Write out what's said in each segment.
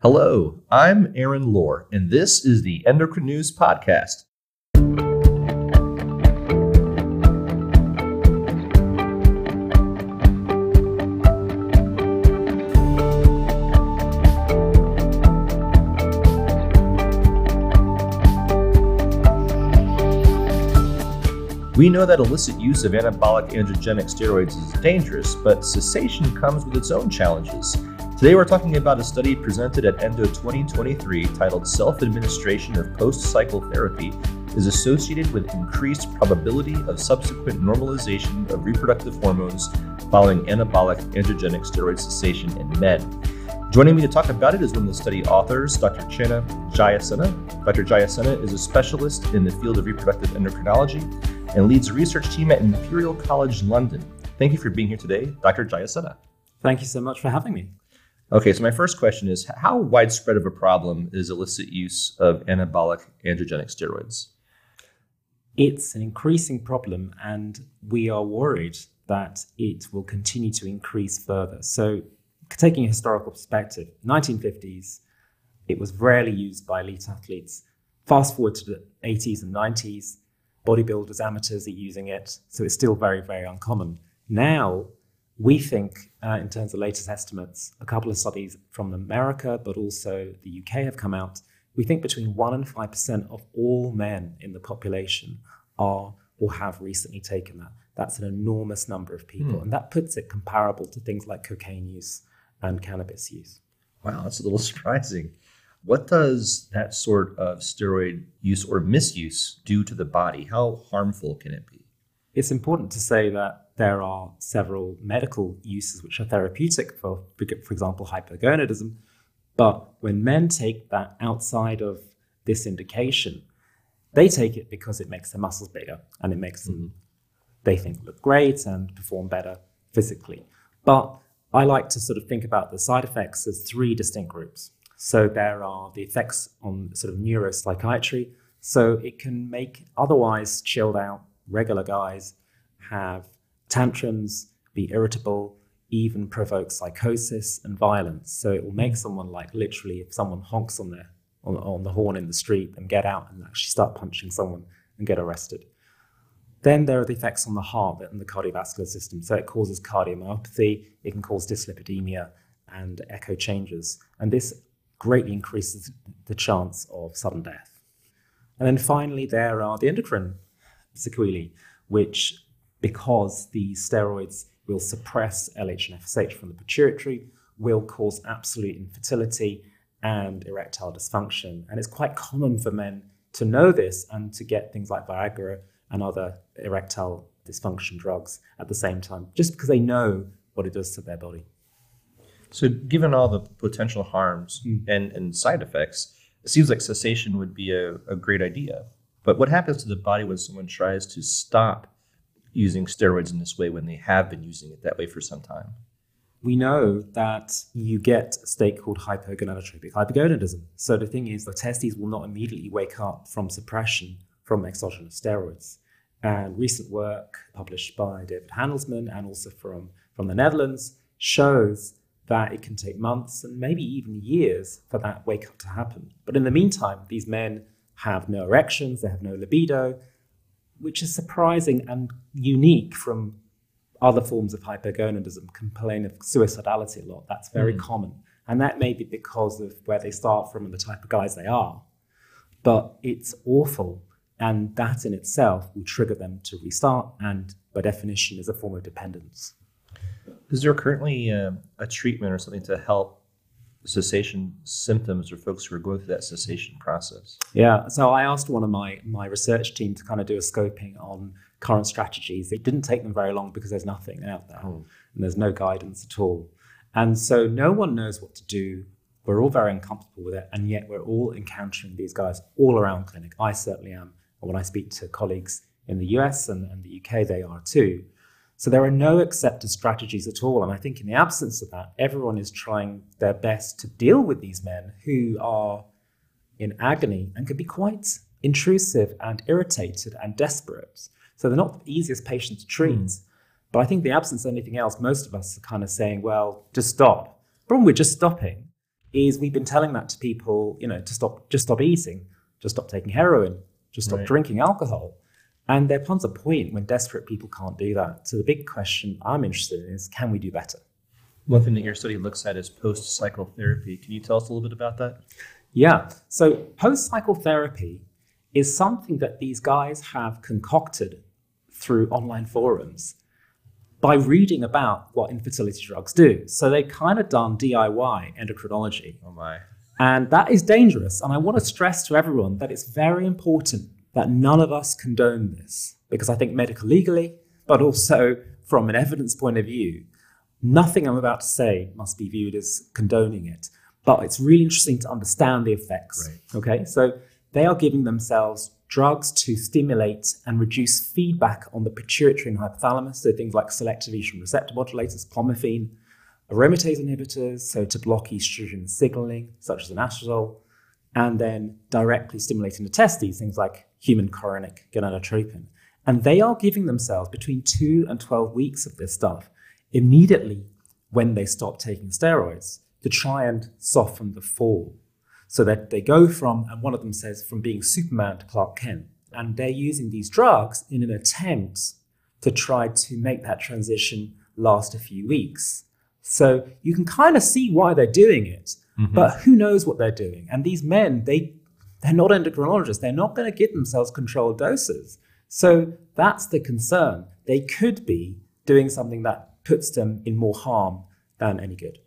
Hello, I'm Aaron Lohr, and this is the Endocrine News Podcast. We know that illicit use of anabolic androgenic steroids is dangerous, but cessation comes with its own challenges. Today we're talking about a study presented at ENDO 2023 titled Self Administration of Post Cycle Therapy is associated with increased probability of subsequent normalization of reproductive hormones following anabolic androgenic steroid cessation in men. Joining me to talk about it is one of the study authors, Dr. Channa Jayasena. Dr. Jayasena is a specialist in the field of reproductive endocrinology and leads a research team at Imperial College London. Thank you for being here today, Dr. Jayasena. Thank you so much for having me. Okay, so my first question is How widespread of a problem is illicit use of anabolic androgenic steroids? It's an increasing problem, and we are worried that it will continue to increase further. So, taking a historical perspective, 1950s, it was rarely used by elite athletes. Fast forward to the 80s and 90s, bodybuilders, amateurs are using it, so it's still very, very uncommon. Now, we think, uh, in terms of latest estimates, a couple of studies from America, but also the UK have come out. We think between 1% and 5% of all men in the population are or have recently taken that. That's an enormous number of people. Mm. And that puts it comparable to things like cocaine use and cannabis use. Wow, that's a little surprising. What does that sort of steroid use or misuse do to the body? How harmful can it be? It's important to say that there are several medical uses which are therapeutic for, for example, hypogonadism. But when men take that outside of this indication, they take it because it makes their muscles bigger and it makes them, mm-hmm. they think, look great and perform better physically. But I like to sort of think about the side effects as three distinct groups. So there are the effects on sort of neuropsychiatry. So it can make otherwise chilled out regular guys have tantrums, be irritable, even provoke psychosis and violence. So it will make someone like literally, if someone honks on their on, on the horn in the street, and get out and actually start punching someone and get arrested. Then there are the effects on the heart and the cardiovascular system. So it causes cardiomyopathy, it can cause dyslipidemia and echo changes. And this greatly increases the chance of sudden death. And then finally, there are the endocrine sequelae, which because the steroids will suppress LH and FSH from the pituitary, will cause absolute infertility and erectile dysfunction. And it's quite common for men to know this and to get things like Viagra and other erectile dysfunction drugs at the same time, just because they know what it does to their body. So, given all the potential harms mm. and, and side effects, it seems like cessation would be a, a great idea. But what happens to the body when someone tries to stop using steroids in this way when they have been using it that way for some time? We know that you get a state called hypogonadotropic hypogonadism. So the thing is, the testes will not immediately wake up from suppression from exogenous steroids. And recent work published by David Handelsman and also from, from the Netherlands shows that it can take months and maybe even years for that wake up to happen. But in the meantime, these men have no erections, they have no libido, which is surprising and unique from other forms of hypogonadism, complain of suicidality a lot. That's very mm. common. And that may be because of where they start from and the type of guys they are. But it's awful. And that in itself will trigger them to restart, and by definition, is a form of dependence. Is there currently uh, a treatment or something to help cessation symptoms or folks who are going through that cessation process? Yeah, so I asked one of my my research team to kind of do a scoping on current strategies. It didn't take them very long because there's nothing out there oh. and there's no guidance at all. And so no one knows what to do. We're all very uncomfortable with it, and yet we're all encountering these guys all around clinic. I certainly am. And when I speak to colleagues in the US and, and the UK, they are too. So there are no accepted strategies at all. And I think in the absence of that, everyone is trying their best to deal with these men who are in agony and can be quite intrusive and irritated and desperate. So they're not the easiest patients to treat. Mm. But I think the absence of anything else, most of us are kind of saying, well, just stop. The problem with just stopping is we've been telling that to people, you know, to stop, just stop eating, just stop taking heroin, just stop Right. drinking alcohol. And there comes a point when desperate people can't do that. So the big question I'm interested in is can we do better? One thing that your study looks at is post cycle therapy. Can you tell us a little bit about that? Yeah. So post cycle therapy is something that these guys have concocted through online forums by reading about what infertility drugs do. So they've kind of done DIY endocrinology. Oh my. And that is dangerous. And I want to stress to everyone that it's very important that none of us condone this because I think medical legally, but also from an evidence point of view, nothing I'm about to say must be viewed as condoning it. But it's really interesting to understand the effects. Right. Okay. So they are giving themselves drugs to stimulate and reduce feedback on the pituitary and hypothalamus. So things like selective estrogen receptor modulators, clomiphene, aromatase inhibitors, so to block estrogen signaling, such as anastrozole, and then directly stimulating the testes, things like human chorionic gonadotropin. And they are giving themselves between two and 12 weeks of this stuff immediately when they stop taking steroids to try and soften the fall. So that they go from, and one of them says, from being Superman to Clark Kent. And they're using these drugs in an attempt to try to make that transition last a few weeks. So you can kind of see why they're doing it, mm-hmm. but who knows what they're doing? And these men, they they're not endocrinologists. They're not going to give themselves controlled doses. So that's the concern. They could be doing something that puts them in more harm than any good.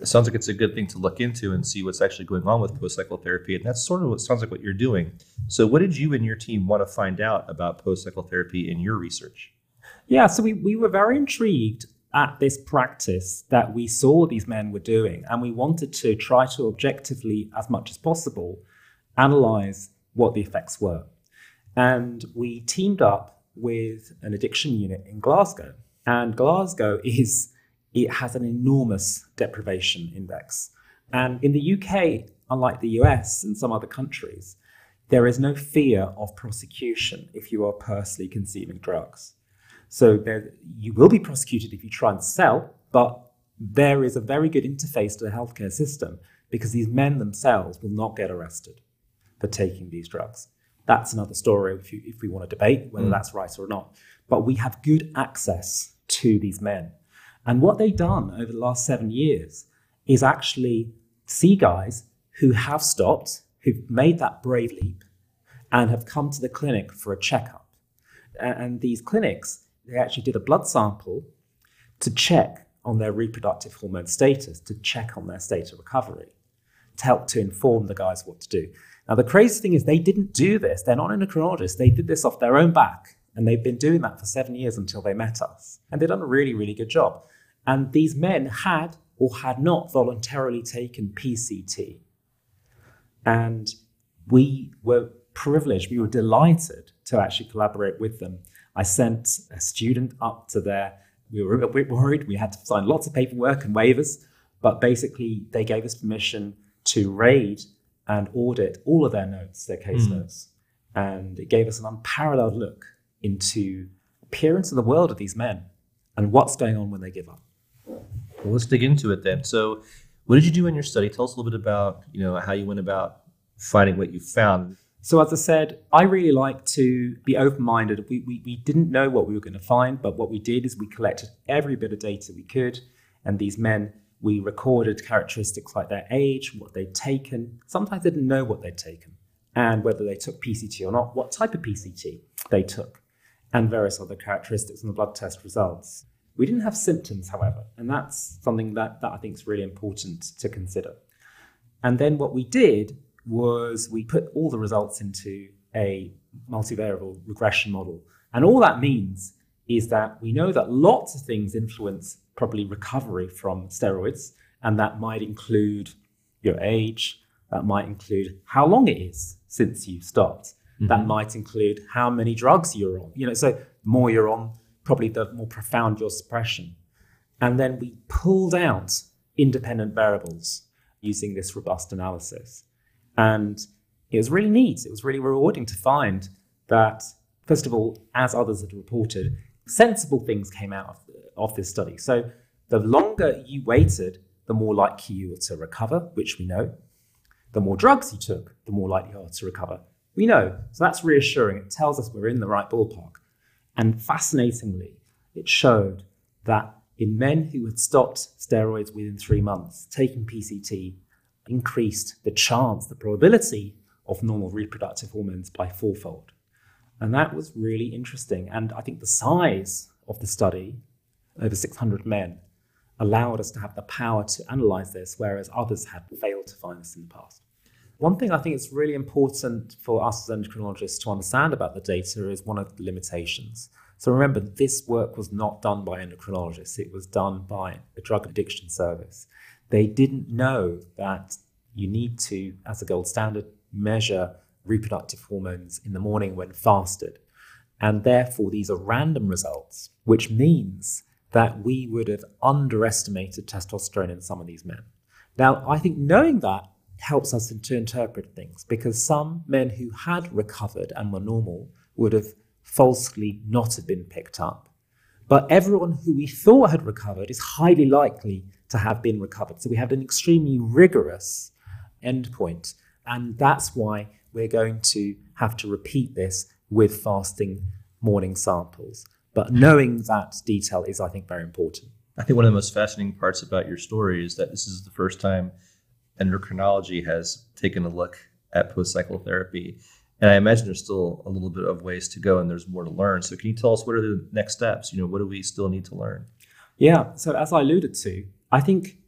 It sounds like it's a good thing to look into and see what's actually going on with post cycle therapy. And that's sort of what sounds like what you're doing. So, what did you and your team want to find out about post cycle therapy in your research? Yeah, so we, we were very intrigued at this practice that we saw these men were doing, and we wanted to try to objectively, as much as possible, analyze what the effects were. And we teamed up with an addiction unit in Glasgow. And Glasgow is, it has an enormous deprivation index. And in the UK, unlike the US and some other countries, there is no fear of prosecution if you are personally consuming drugs. So there, you will be prosecuted if you try and sell, but there is a very good interface to the healthcare system because these men themselves will not get arrested for taking these drugs. That's another story if, you, if we want to debate whether mm. that's right or not. But we have good access to these men. And what they've done over the last seven years is actually see guys who have stopped, who've made that brave leap, and have come to the clinic for a checkup. And these clinics, they actually did a blood sample to check on their reproductive hormone status, to check on their state of recovery, to help to inform the guys what to do. Now, the crazy thing is, they didn't do this. They're not endocrinologists. They did this off their own back. And they've been doing that for seven years until they met us. And they've done a really, really good job. And these men had or had not voluntarily taken PCT. And we were privileged, we were delighted to actually collaborate with them. I sent a student up to there. We were a bit worried. We had to sign lots of paperwork and waivers, but basically, they gave us permission to raid and audit all of their notes, their case hmm. notes. And it gave us an unparalleled look into appearance of the world of these men and what's going on when they give up. Well, let's dig into it then. So, what did you do in your study? Tell us a little bit about you know how you went about finding what you found. So, as I said, I really like to be open minded. We, we, we didn't know what we were going to find, but what we did is we collected every bit of data we could. And these men, we recorded characteristics like their age, what they'd taken. Sometimes they didn't know what they'd taken, and whether they took PCT or not, what type of PCT they took, and various other characteristics in the blood test results. We didn't have symptoms, however, and that's something that, that I think is really important to consider. And then what we did was we put all the results into a multivariable regression model. And all that means is that we know that lots of things influence probably recovery from steroids, and that might include your age, that might include how long it is since you stopped, that mm-hmm. might include how many drugs you're on. You know, so the more you're on, probably the more profound your suppression. And then we pulled out independent variables using this robust analysis. And it was really neat. It was really rewarding to find that, first of all, as others had reported, sensible things came out of, of this study. So the longer you waited the more likely you are to recover, which we know. The more drugs you took, the more likely you are to recover. We know. So that's reassuring. It tells us we're in the right ballpark. And fascinatingly, it showed that in men who had stopped steroids within three months, taking PCT increased the chance, the probability of normal reproductive hormones by fourfold. And that was really interesting. And I think the size of the study, over 600 men, allowed us to have the power to analyze this, whereas others had failed to find this in the past. One thing I think is really important for us as endocrinologists to understand about the data is one of the limitations. So remember, this work was not done by endocrinologists, it was done by a drug addiction service. They didn't know that you need to, as a gold standard, measure reproductive hormones in the morning when fasted. And therefore, these are random results, which means that we would have underestimated testosterone in some of these men. Now, I think knowing that helps us to interpret things because some men who had recovered and were normal would have falsely not have been picked up. But everyone who we thought had recovered is highly likely to have been recovered. So we have an extremely rigorous endpoint. And that's why we're going to have to repeat this with fasting morning samples. But knowing that detail is, I think, very important. I think one of the most fascinating parts about your story is that this is the first time endocrinology has taken a look at post cycle therapy. And I imagine there's still a little bit of ways to go and there's more to learn. So can you tell us what are the next steps? You know, what do we still need to learn? Yeah. So as I alluded to, I think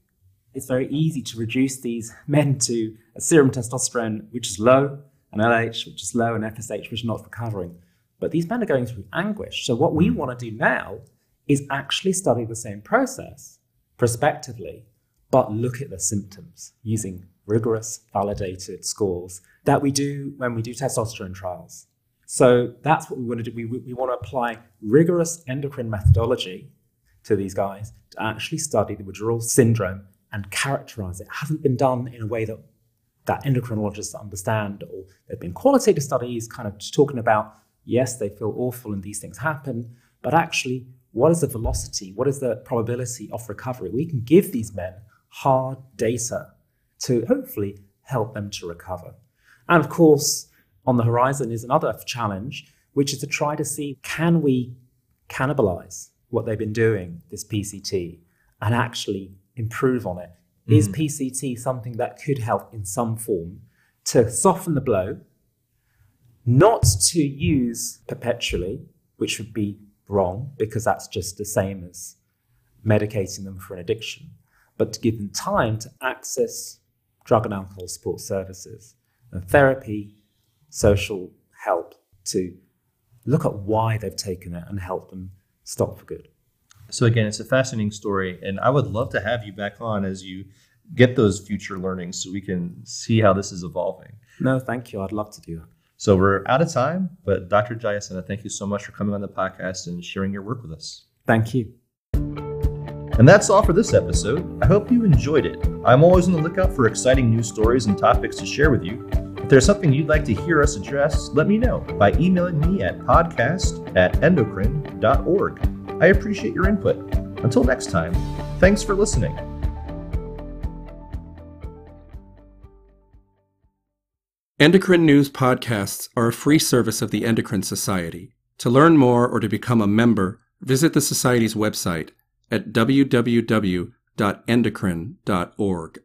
it's very easy to reduce these men to a serum testosterone which is low, an LH which is low, and FSH which is not recovering. But these men are going through anguish. So what we hmm. want to do now is actually study the same process prospectively but look at the symptoms using rigorous, validated scores that we do when we do testosterone trials. So that's what we want to do. We, we want to apply rigorous endocrine methodology to these guys to actually study the withdrawal syndrome and characterize it. it hasn't been done in a way that that endocrinologists understand, or there have been qualitative studies kind of talking about yes, they feel awful and these things happen, but actually, what is the velocity? What is the probability of recovery? We can give these men hard data to hopefully help them to recover. And of course, on the horizon is another challenge, which is to try to see can we cannibalize what they've been doing, this PCT, and actually improve on it? Mm. Is PCT something that could help in some form to soften the blow, not to use perpetually, which would be wrong because that's just the same as medicating them for an addiction, but to give them time to access drug and alcohol support services and therapy, social help to look at why they've taken it and help them stop for good. So again, it's a fascinating story, and I would love to have you back on as you get those future learnings so we can see how this is evolving. No, thank you. I'd love to do that. So we're out of time, but Dr. Jayasena, thank you so much for coming on the podcast and sharing your work with us. Thank you. And that's all for this episode. I hope you enjoyed it. I'm always on the lookout for exciting news stories and topics to share with you. If there's something you'd like to hear us address, let me know by emailing me at podcast at endocrine.org. I appreciate your input. Until next time, thanks for listening. Endocrine News podcasts are a free service of the Endocrine Society. To learn more or to become a member, visit the Society's website at www.endocrine.org.